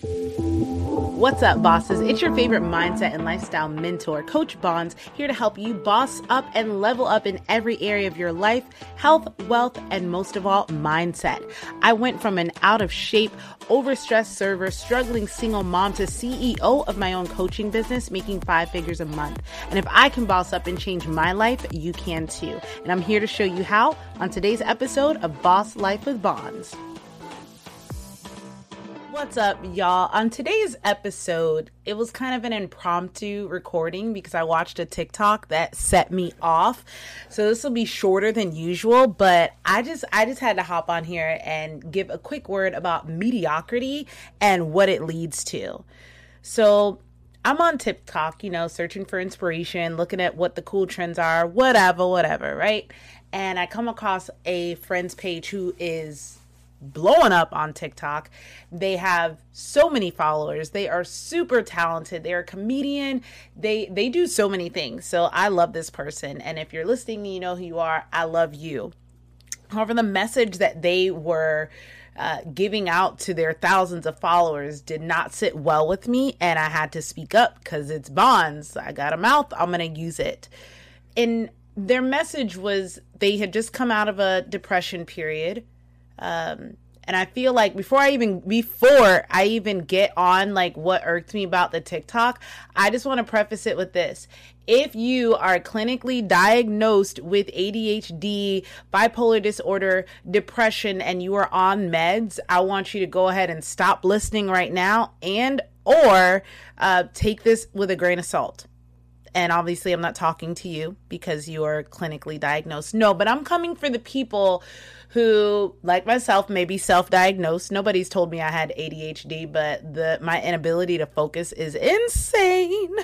What's up, bosses? It's your favorite mindset and lifestyle mentor, Coach Bons, here to help you boss up and level up in every area of your life health, wealth, and most of all, mindset. I went from an out of shape, overstressed server, struggling single mom to CEO of my own coaching business, making five figures a month. And if I can boss up and change my life, you can too. And I'm here to show you how on today's episode of Boss Life with Bons. What's up, y'all? On today's episode, it was kind of an impromptu recording because I watched a TikTok that set me off. So this will be shorter than usual, but I just I just had to hop on here and give a quick word about mediocrity and what it leads to. So I'm on TikTok, you know, searching for inspiration, looking at what the cool trends are, whatever, whatever, right? And I come across a friend's page who is blowing up on TikTok. They have so many followers. They are super talented. They're a comedian. They they do so many things. So I love this person. And if you're listening, you know who you are. I love you. However, the message that they were uh, giving out to their thousands of followers did not sit well with me, and I had to speak up because it's Bons. I got a mouth. I'm gonna use it. And their message was they had just come out of a depression period um, and I feel like before I even before I even get on like what irked me about the TikTok, I just want to preface it with this. If you are clinically diagnosed with ADHD, bipolar disorder, depression and you are on meds, I want you to go ahead and stop listening right now and or uh, take this with a grain of salt and obviously I'm not talking to you because you are clinically diagnosed. No, but I'm coming for the people who, like myself, may be self-diagnosed. Nobody's told me I had ADHD, but the my inability to focus is insane.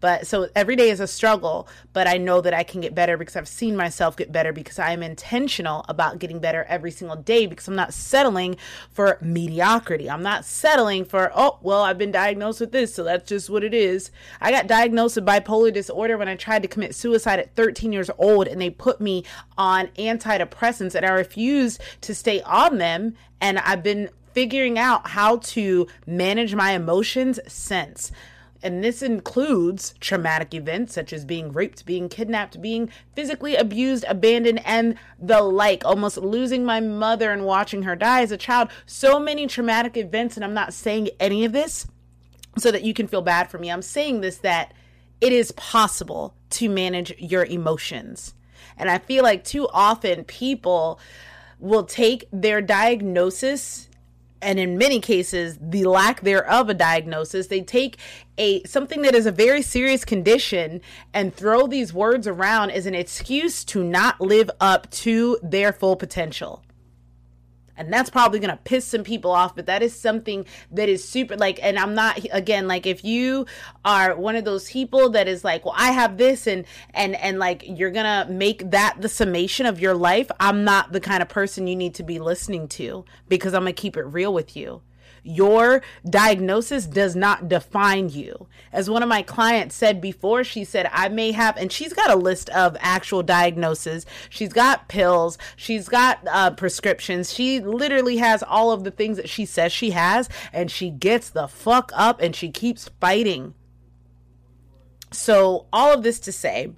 But so every day is a struggle, but I know that I can get better because I've seen myself get better because I am intentional about getting better every single day because I'm not settling for mediocrity. I'm not settling for, oh, well, I've been diagnosed with this, so that's just what it is. I got diagnosed with bipolar disorder when I tried to commit suicide at 13 years old and they put me on antidepressants and I refused to stay on them. And I've been figuring out how to manage my emotions since. And this includes traumatic events such as being raped, being kidnapped, being physically abused, abandoned, and the like. Almost losing my mother and watching her die as a child. So many traumatic events. And I'm not saying any of this so that you can feel bad for me. I'm saying this that it is possible to manage your emotions. And I feel like too often people will take their diagnosis and in many cases the lack thereof a diagnosis. They take a something that is a very serious condition and throw these words around as an excuse to not live up to their full potential and that's probably going to piss some people off but that is something that is super like and i'm not again like if you are one of those people that is like well i have this and and and like you're going to make that the summation of your life i'm not the kind of person you need to be listening to because i'm going to keep it real with you your diagnosis does not define you. As one of my clients said before, she said, I may have, and she's got a list of actual diagnoses. She's got pills, she's got uh, prescriptions. She literally has all of the things that she says she has, and she gets the fuck up and she keeps fighting. So, all of this to say,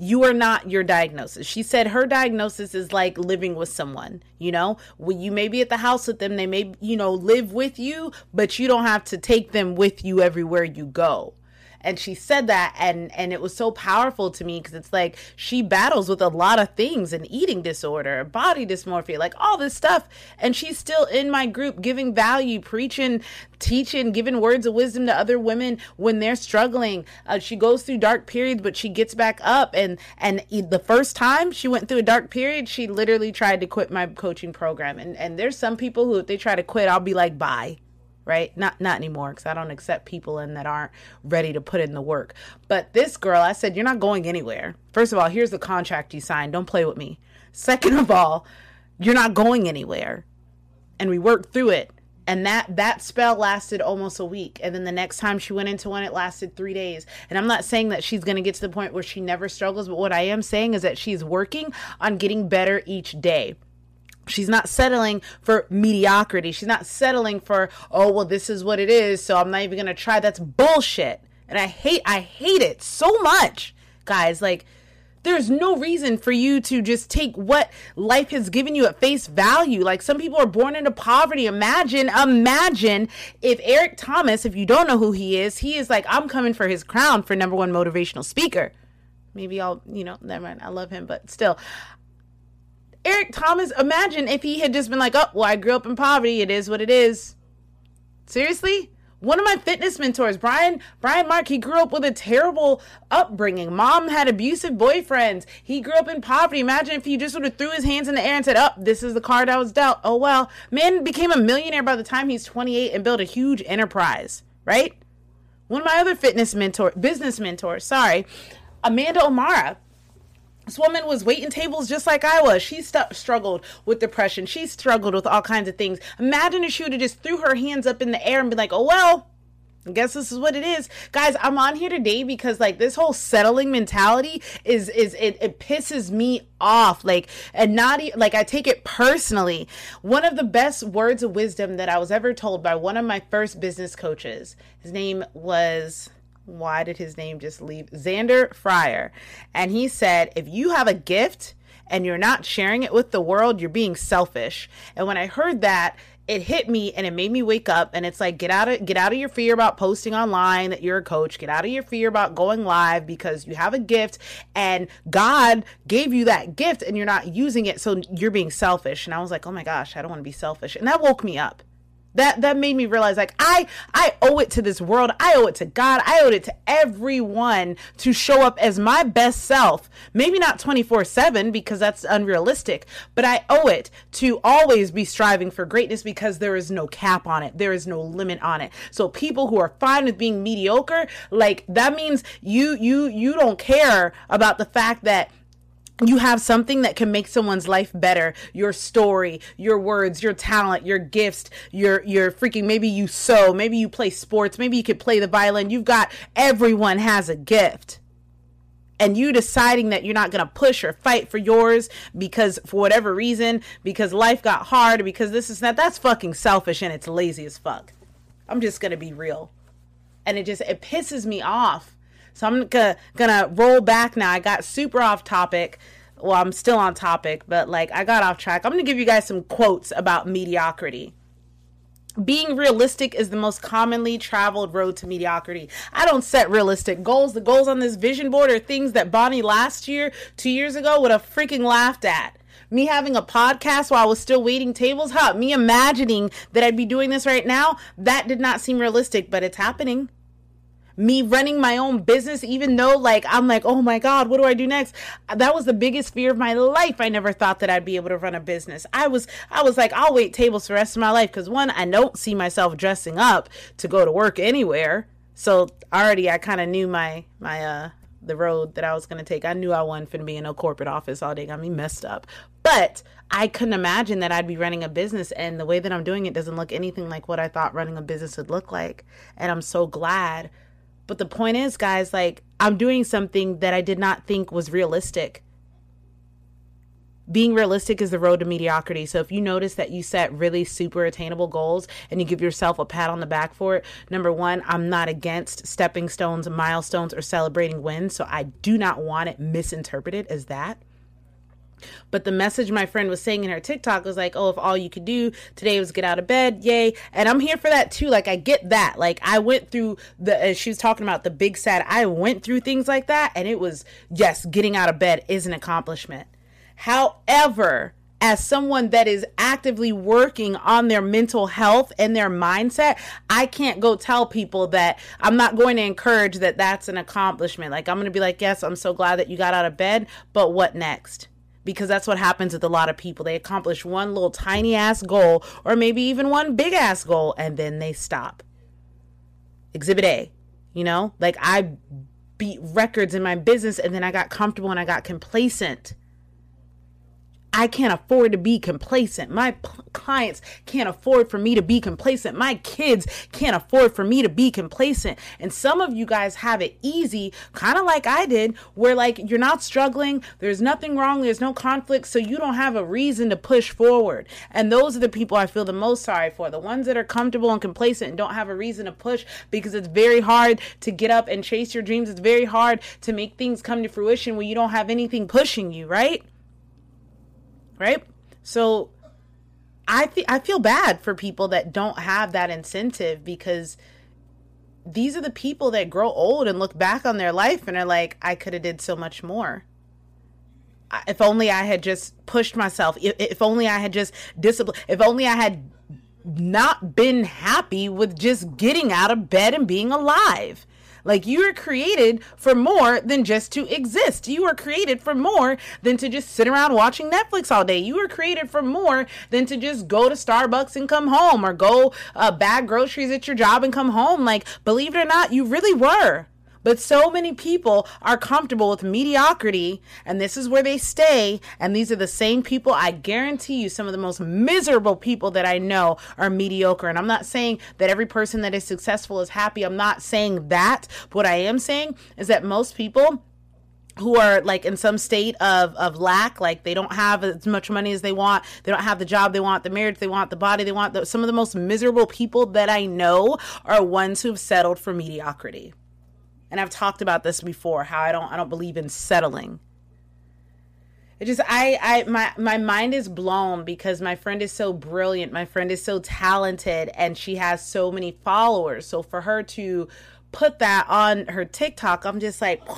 you are not your diagnosis. She said her diagnosis is like living with someone, you know, you may be at the house with them, they may, you know, live with you, but you don't have to take them with you everywhere you go and she said that and and it was so powerful to me because it's like she battles with a lot of things an eating disorder body dysmorphia like all this stuff. And she's still in my group giving value preaching teaching giving words of wisdom to other women when they're struggling. Uh, she goes through dark periods but she gets back up. And and the first time she went through a dark period she literally tried to quit my coaching program. And and there's some people who if they try to quit i'll be like bye right? Not not anymore because I don't accept people in that aren't ready to put in the work. But this girl, I said, you're not going anywhere. First of all, here's the contract you signed. Don't play with me. Second of all, you're not going anywhere. And we worked through it. And that that spell lasted almost a week. And then the next time she went into one, it lasted three days. And I'm not saying that she's gonna get to the point where she never struggles, but what I am saying is that she's working on getting better each day She's not settling for mediocrity. She's not settling for, oh, well, this is what it is, so I'm not even going to try. That's bullshit. And I hate I hate it so much. Guys, like there's no reason for you to just take what life has given you at face value. Like some people are born into poverty. Imagine, imagine if Eric Thomas, if you don't know who he is, he is like, I'm coming for his crown for number one motivational speaker. Maybe I'll, you know, never mind. I love him, but still. Eric Thomas, imagine if he had just been like, oh, well, I grew up in poverty. It is what it is. Seriously? one of my fitness mentors, Brian Brian Mark, he grew up with a terrible upbringing. Mom had abusive boyfriends. He grew up in poverty. Imagine if he just sort of threw his hands in the air and said, "Up, oh, this is the card I was dealt." Oh well, man became a millionaire by the time he's 28 and built a huge enterprise. Right? One of my other fitness mentor, business mentors, sorry, Amanda O'Mara this woman was waiting tables just like I was. She st- struggled with depression. She struggled with all kinds of things. Imagine if she would have just threw her hands up in the air and be like, "Oh well, I guess this is what it is." Guys, I'm on here today because like this whole settling mentality is is it, it pisses me off. Like and not e- like I take it personally. One of the best words of wisdom that I was ever told by one of my first business coaches. His name was why did his name just leave? Xander Fryer. And he said, if you have a gift and you're not sharing it with the world, you're being selfish. And when I heard that, it hit me and it made me wake up and it's like get out of get out of your fear about posting online that you're a coach get out of your fear about going live because you have a gift and god gave you that gift and you're not using it so you're being selfish and i was like oh my gosh i don't want to be selfish and that woke me up that that made me realize like i i owe it to this world. I owe it to god. I owe it to everyone to show up as my best self. Maybe not 24 7 because that's unrealistic but i owe it to always be striving for greatness because there is no cap on it. There is no limit on it. So people who are fine with being mediocre like that means you you you don't care about the fact that you have something that can make someone's life better. Your story your words your talent your gifts your your freaking maybe you sew maybe you play sports maybe you could play the violin. You've got everyone has a gift. And you deciding that you're not going to push or fight for yours because for whatever reason because life got hard because this is that that's fucking selfish and it's lazy as fuck. I'm just going to be real. And it just it pisses me off so I'm gonna gonna roll back now. I got super off topic. Well, I'm still on topic, but like I got off track. I'm gonna give you guys some quotes about mediocrity. Being realistic is the most commonly traveled road to mediocrity. I don't set realistic goals. The goals on this vision board are things that Bonnie last year, two years ago, would have freaking laughed at me having a podcast while I was still waiting tables, huh? Me imagining that I'd be doing this right now, that did not seem realistic, but it's happening me running my own business, even though like I'm like, oh my God, what do I do next? That was the biggest fear of my life. I never thought that I'd be able to run a business. I was I was like, I'll wait tables for the rest of my life because one, I don't see myself dressing up to go to work anywhere. So already I kind of knew my my uh the road that I was gonna take. I knew I wasn't gonna be in a corporate office all day, got me messed up. But I couldn't imagine that I'd be running a business and the way that I'm doing it doesn't look anything like what I thought running a business would look like. And I'm so glad but the point is, guys, like I'm doing something that I did not think was realistic. Being realistic is the road to mediocrity. So if you notice that you set really super attainable goals and you give yourself a pat on the back for it, number one, I'm not against stepping stones, milestones, or celebrating wins. So I do not want it misinterpreted as that. But the message my friend was saying in her TikTok was like, oh, if all you could do today was get out of bed, yay. And I'm here for that too. Like, I get that. Like, I went through the, she was talking about the big sad, I went through things like that. And it was, yes, getting out of bed is an accomplishment. However, as someone that is actively working on their mental health and their mindset, I can't go tell people that I'm not going to encourage that that's an accomplishment. Like, I'm going to be like, yes, I'm so glad that you got out of bed, but what next? Because that's what happens with a lot of people. They accomplish one little tiny ass goal or maybe even one big ass goal and then they stop. Exhibit A, you know, like I beat records in my business and then I got comfortable and I got complacent. I can't afford to be complacent. My p- clients can't afford for me to be complacent. My kids can't afford for me to be complacent. And some of you guys have it easy, kind of like I did, where like you're not struggling, there's nothing wrong, there's no conflict, so you don't have a reason to push forward. And those are the people I feel the most sorry for. The ones that are comfortable and complacent and don't have a reason to push because it's very hard to get up and chase your dreams. It's very hard to make things come to fruition when you don't have anything pushing you, right? Right? So I th- I feel bad for people that don't have that incentive because these are the people that grow old and look back on their life and are like, I could have did so much more. If only I had just pushed myself. If, if only I had just disciplined. If only I had not been happy with just getting out of bed and being alive. Like you are created for more than just to exist. You are created for more than to just sit around watching Netflix all day. You are created for more than to just go to Starbucks and come home or go uh, bag groceries at your job and come home. Like, believe it or not, you really were. But so many people are comfortable with mediocrity, and this is where they stay. And these are the same people, I guarantee you, some of the most miserable people that I know are mediocre. And I'm not saying that every person that is successful is happy. I'm not saying that. What I am saying is that most people who are like in some state of of lack like they don't have as much money as they want they don't have the job they want the marriage they want the body they want some of the most miserable people that i know are ones who've settled for mediocrity and I've talked about this before how I don't I don't believe in settling. It just I I my my mind is blown because my friend is so brilliant, my friend is so talented and she has so many followers. So for her to put that on her TikTok, I'm just like,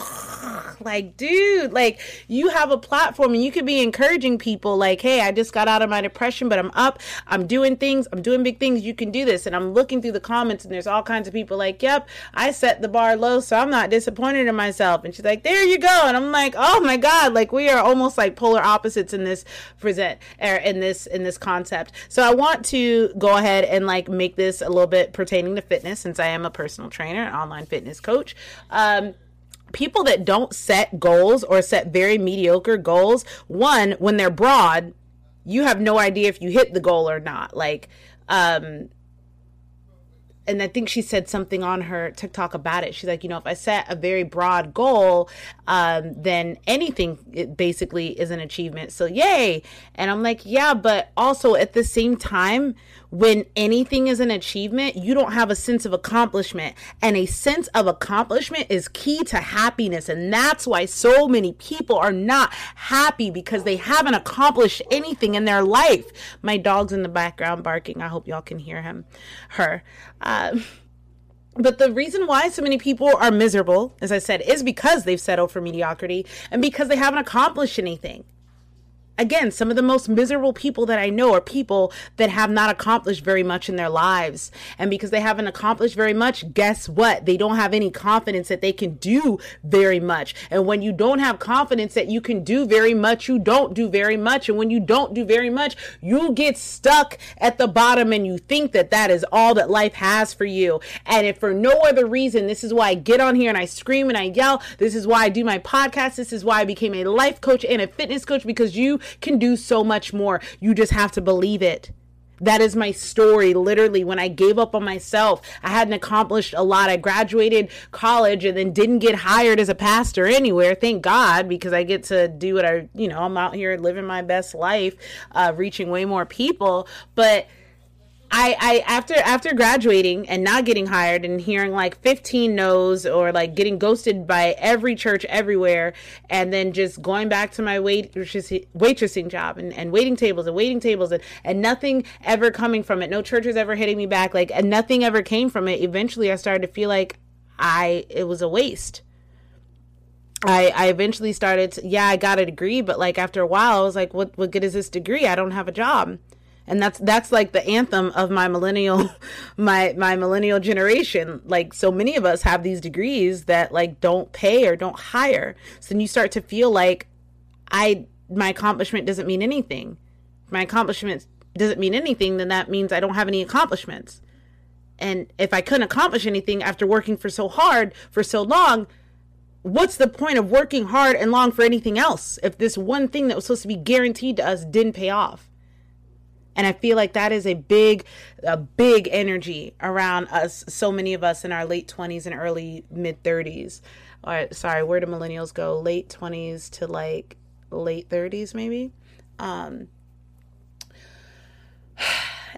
like, dude, like you have a platform and you could be encouraging people like, hey, I just got out of my depression, but I'm up, I'm doing things, I'm doing big things, you can do this. And I'm looking through the comments and there's all kinds of people like, yep, I set the bar low, so I'm not disappointed in myself. And she's like, there you go. And I'm like, oh my God, like we are almost like polar opposites in this present or er, in this in this concept. So I want to go ahead and like make this a little bit pertaining to fitness since I am a personal trainer online fitness coach. Um, people that don't set goals or set very mediocre goals, one, when they're broad, you have no idea if you hit the goal or not. Like, um, and I think she said something on her TikTok about it. She's like, you know, if I set a very broad goal, um, then anything basically is an achievement. So yay. And I'm like, yeah, but also at the same time, when anything is an achievement, you don't have a sense of accomplishment. And a sense of accomplishment is key to happiness. And that's why so many people are not happy because they haven't accomplished anything in their life. My dog's in the background barking. I hope y'all can hear him, her. Uh, but the reason why so many people are miserable, as I said, is because they've settled for mediocrity and because they haven't accomplished anything again, some of the most miserable people that I know are people that have not accomplished very much in their lives. And because they haven't accomplished very much, guess what? They don't have any confidence that they can do very much. And when you don't have confidence that you can do very much, you don't do very much. And when you don't do very much, you get stuck at the bottom and you think that that is all that life has for you. And if for no other reason, this is why I get on here and I scream and I yell. This is why I do my podcast. This is why I became a life coach and a fitness coach because you can do so much more. You just have to believe it. That is my story. Literally, when I gave up on myself, I hadn't accomplished a lot. I graduated college and then didn't get hired as a pastor anywhere. Thank God, because I get to do what I, you know, I'm out here living my best life, uh, reaching way more people. But I, I after after graduating and not getting hired and hearing like 15 no's or like getting ghosted by every church everywhere and then just going back to my waitressing, waitressing job and, and waiting tables and waiting tables and, and nothing ever coming from it. No churches ever hitting me back like and nothing ever came from it. Eventually I started to feel like I it was a waste. I, I eventually started to, yeah I got a degree but like after a while I was like what what good is this degree? I don't have a job and that's that's like the anthem of my millennial my my millennial generation. Like so many of us have these degrees that like don't pay or don't hire. So then you start to feel like i my accomplishment doesn't mean anything. My accomplishment doesn't mean anything then that means i don't have any accomplishments. And if i couldn't accomplish anything after working for so hard for so long what's the point of working hard and long for anything else if this one thing that was supposed to be guaranteed to us didn't pay off? And I feel like that is a big, a big energy around us. So many of us in our late 20s and early mid 30s. Or, sorry, where do millennials go? Late 20s to like late 30s, maybe. Um,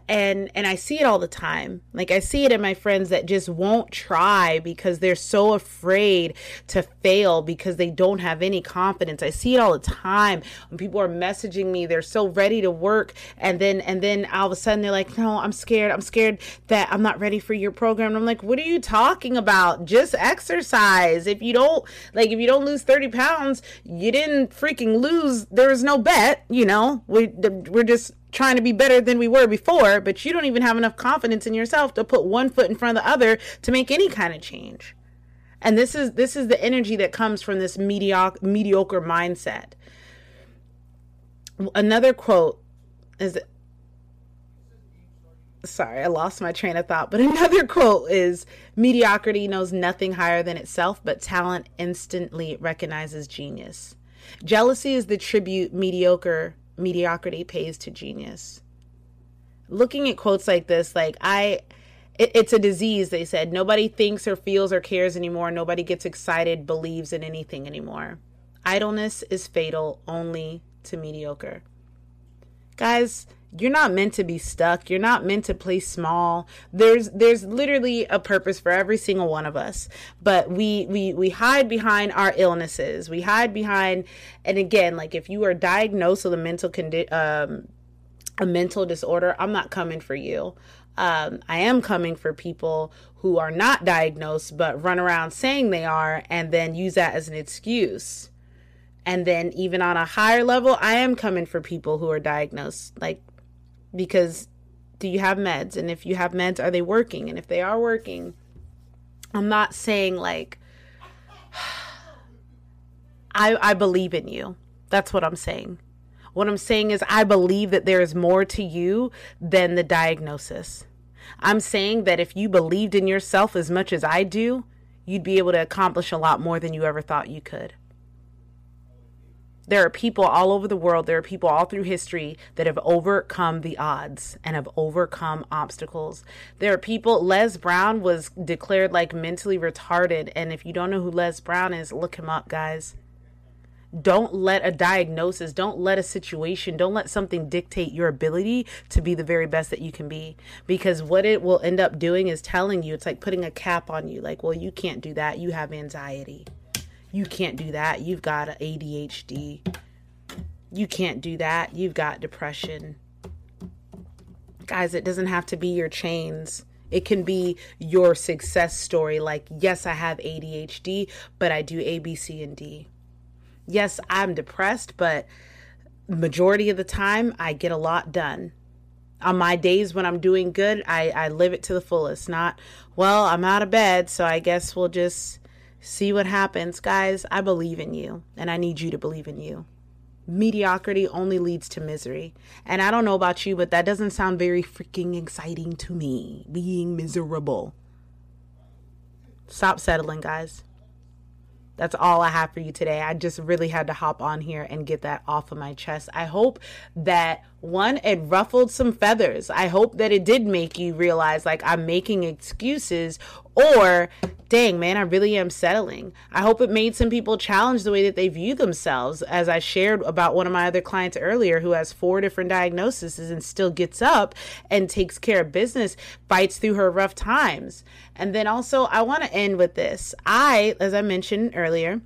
and and I see it all the time. Like I see it in my friends that just won't try because they're so afraid to fail because they don't have any confidence. I see it all the time when people are messaging me, they're so ready to work and then and then all of a sudden they're like, "No, I'm scared. I'm scared that I'm not ready for your program." And I'm like, "What are you talking about? Just exercise. If you don't like if you don't lose 30 pounds, you didn't freaking lose. There is no bet, you know. We we're just trying to be better than we were before, but you don't even have enough confidence in yourself to put one foot in front of the other to make any kind of change. And this is this is the energy that comes from this mediocre mediocre mindset. Another quote is sorry, I lost my train of thought, but another quote is mediocrity knows nothing higher than itself, but talent instantly recognizes genius. Jealousy is the tribute mediocre mediocrity pays to genius. Looking at quotes like this, like I, it, it's a disease, they said. Nobody thinks or feels or cares anymore. Nobody gets excited, believes in anything anymore. Idleness is fatal only to mediocre. Guys, you're not meant to be stuck. You're not meant to play small. There's there's literally a purpose for every single one of us. But we we we hide behind our illnesses. We hide behind and again like if you are diagnosed with a mental condi- um a mental disorder i'm not coming for you. Um, I am coming for people who are not diagnosed but run around saying they are and then use that as an excuse. And then, even on a higher level, I am coming for people who are diagnosed. Like, because do you have meds? And if you have meds are they working? And if they are working i'm not saying like i i believe in you. That's what i'm saying. What i'm saying is i believe that there is more to you than the diagnosis. I'm saying that if you believed in yourself as much as i do you'd be able to accomplish a lot more than you ever thought you could there are people all over the world, there are people all through history that have overcome the odds and have overcome obstacles. There are people, Les Brown was declared like mentally retarded. And if you don't know who Les Brown is, look him up, guys. Don't let a diagnosis, don't let a situation, don't let something dictate your ability to be the very best that you can be. Because what it will end up doing is telling you, it's like putting a cap on you, like, well, you can't do that. You have anxiety you can't do that. You've got ADHD. You can't do that. You've got depression. Guys, it doesn't have to be your chains. It can be your success story. Like, yes, I have ADHD, but I do A, B, C, and D. Yes, I'm depressed, but majority of the time I get a lot done. On my days when I'm doing good, I, I live it to the fullest. Not, well, I'm out of bed, so I guess we'll just See what happens. Guys, I believe in you, and I need you to believe in you. Mediocrity only leads to misery. And I don't know about you, but that doesn't sound very freaking exciting to me. Being miserable. Stop settling, guys. That's all I have for you today. I just really had to hop on here and get that off of my chest. I hope that one, it ruffled some feathers. I hope that it did make you realize like I'm making excuses or dang man i really am settling. I hope it made some people challenge the way that they view themselves. As i shared about one of my other clients earlier who has four different diagnoses and still gets up and takes care of business fights through her rough times. And then also i want to end with this. I as i mentioned earlier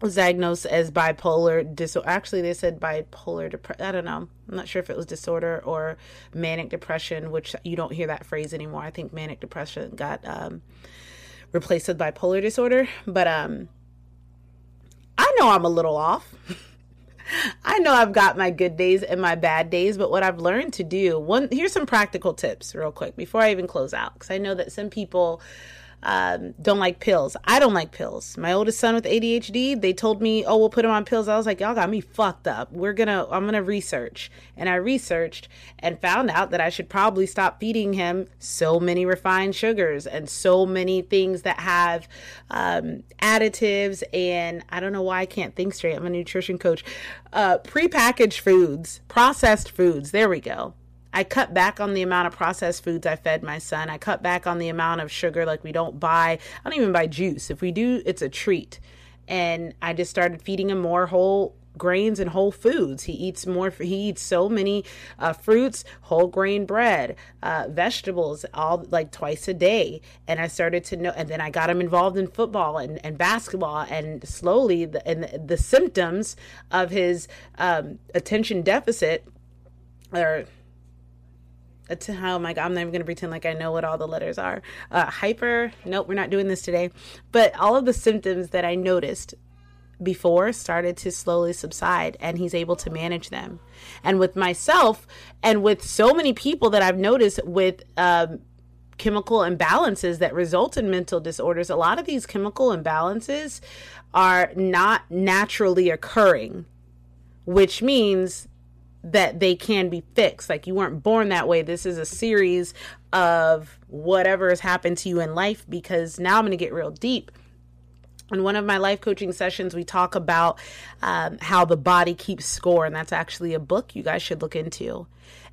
was diagnosed as bipolar disorder. Actually, they said bipolar depression. I don't know. I'm not sure if it was disorder or manic depression, which you don't hear that phrase anymore. I think manic depression got um, replaced with bipolar disorder. But um, I know I'm a little off. I know I've got my good days and my bad days, but what I've learned to do, one here's some practical tips real quick before I even close out cuz I know that some people um, don't like pills. I don't like pills. My oldest son with ADHD, they told me, "Oh, we'll put him on pills." I was like, "Y'all got me fucked up. We're gonna, I'm gonna research." And I researched and found out that I should probably stop feeding him so many refined sugars and so many things that have um, additives. And I don't know why I can't think straight. I'm a nutrition coach. Uh, prepackaged foods, processed foods. There we go I cut back on the amount of processed foods I fed my son. I cut back on the amount of sugar. Like we don't buy, I don't even buy juice. If we do, it's a treat. And I just started feeding him more whole grains and whole foods. He eats more. He eats so many uh, fruits, whole grain bread, uh, vegetables, all like twice a day. And I started to know. And then I got him involved in football and, and basketball. And slowly, the, and the, the symptoms of his um, attention deficit or to how my god i'm not even going to pretend like i know what all the letters are. Uh, hyper nope we're not doing this today. But all of the symptoms that i noticed before started to slowly subside and he's able to manage them. And with myself and with so many people that i've noticed with um, chemical imbalances that result in mental disorders a lot of these chemical imbalances are not naturally occurring which means that they can be fixed. Like you weren't born that way. This is a series of whatever has happened to you in life because now I'm going to get real deep. In one of my life coaching sessions, we talk about um, how the body keeps score, and that's actually a book you guys should look into.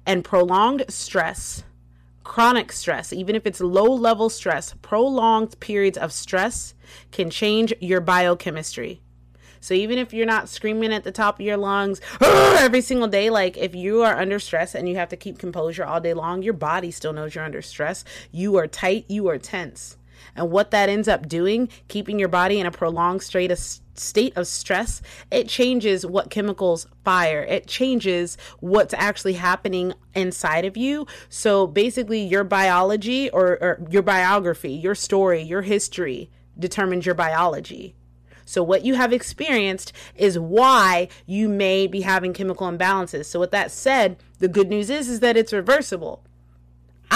And prolonged stress, chronic stress, even if it's low level stress, prolonged periods of stress can change your biochemistry. So even if you're not screaming at the top of your lungs every single day, like if you are under stress and you have to keep composure all day long, your body still knows you're under stress. You are tight, you are tense. And what that ends up doing, keeping your body in a prolonged state of state of stress, it changes what chemicals fire. It changes what's actually happening inside of you. So basically, your biology or, or your biography, your story, your history determines your biology. So, what you have experienced is why you may be having chemical imbalances. So, with that said, the good news is, is that it's reversible.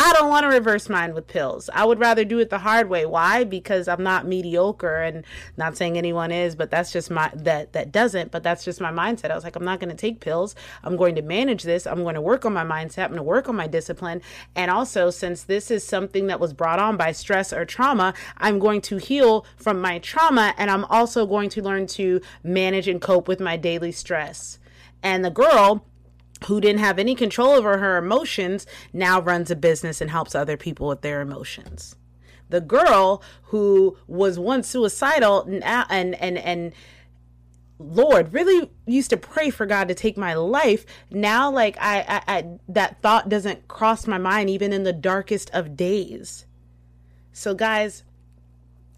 I don't want to reverse mine with pills. I would rather do it the hard way. Why? Because I'm not mediocre and not saying anyone is, but that's just my that that doesn't, but that's just my mindset. I was like I'm not going to take pills. I'm going to manage this. I'm going to work on my mindset. I'm going to work on my discipline. And also since this is something that was brought on by stress or trauma, I'm going to heal from my trauma and I'm also going to learn to manage and cope with my daily stress. And the girl who didn't have any control over her emotions now runs a business and helps other people with their emotions. The girl who was once suicidal and and and, and Lord, really used to pray for God to take my life. Now, like I, I, I, that thought doesn't cross my mind even in the darkest of days. So, guys,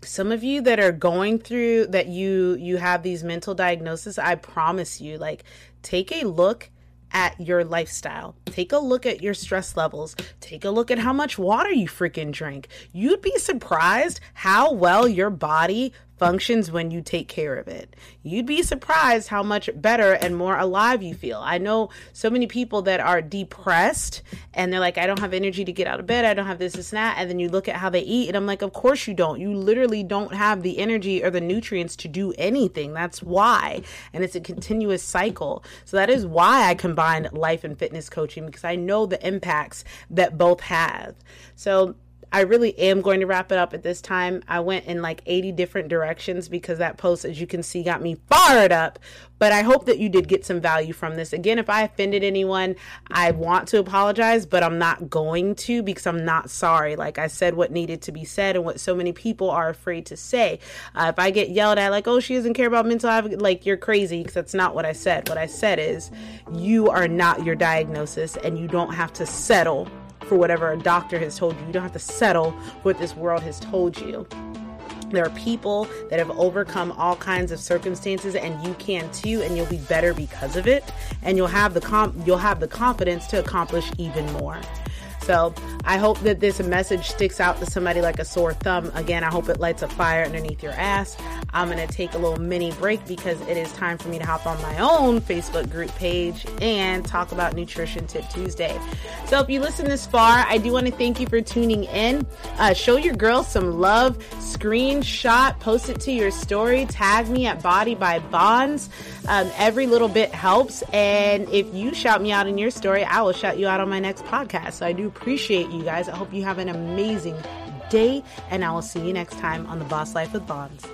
some of you that are going through that you you have these mental diagnoses, I promise you, like, take a look at your lifestyle. Take a look at your stress levels. Take a look at how much water you freaking drink. You'd be surprised how well your body functions when you take care of it. You'd be surprised how much better and more alive you feel. I know so many people that are depressed and they're like, I don't have energy to get out of bed. I don't have this, this, and that. And then you look at how they eat, and I'm like, of course you don't. You literally don't have the energy or the nutrients to do anything. That's why. And it's a continuous cycle. So that is why I combine life and fitness coaching because I know the impacts that both have. So I really am going to wrap it up at this time. I went in like 80 different directions because that post, as you can see, got me fired up. But I hope that you did get some value from this. Again, if I offended anyone, I want to apologize, but I'm not going to because I'm not sorry. Like I said, what needed to be said and what so many people are afraid to say. Uh, if I get yelled at, like, oh, she doesn't care about mental health, like you're crazy because that's not what I said. What I said is, you are not your diagnosis and you don't have to settle for whatever a doctor has told you. You don't have to settle for what this world has told you. There are people that have overcome all kinds of circumstances and you can too and you'll be better because of it and you'll have the com- you'll have the confidence to accomplish even more. So I hope that this message sticks out to somebody like a sore thumb. Again, I hope it lights a fire underneath your ass. I'm going to take a little mini break because it is time for me to hop on my own Facebook group page and talk about Nutrition Tip Tuesday. So if you listen this far, I do want to thank you for tuning in. Uh, show your girls some love, screenshot, post it to your story, tag me at Body by Bons. Um, every little bit helps. And if you shout me out in your story, I will shout you out on my next podcast. So I do appreciate you guys. I hope you have an amazing day, and I will see you next time on The Boss Life with Bons.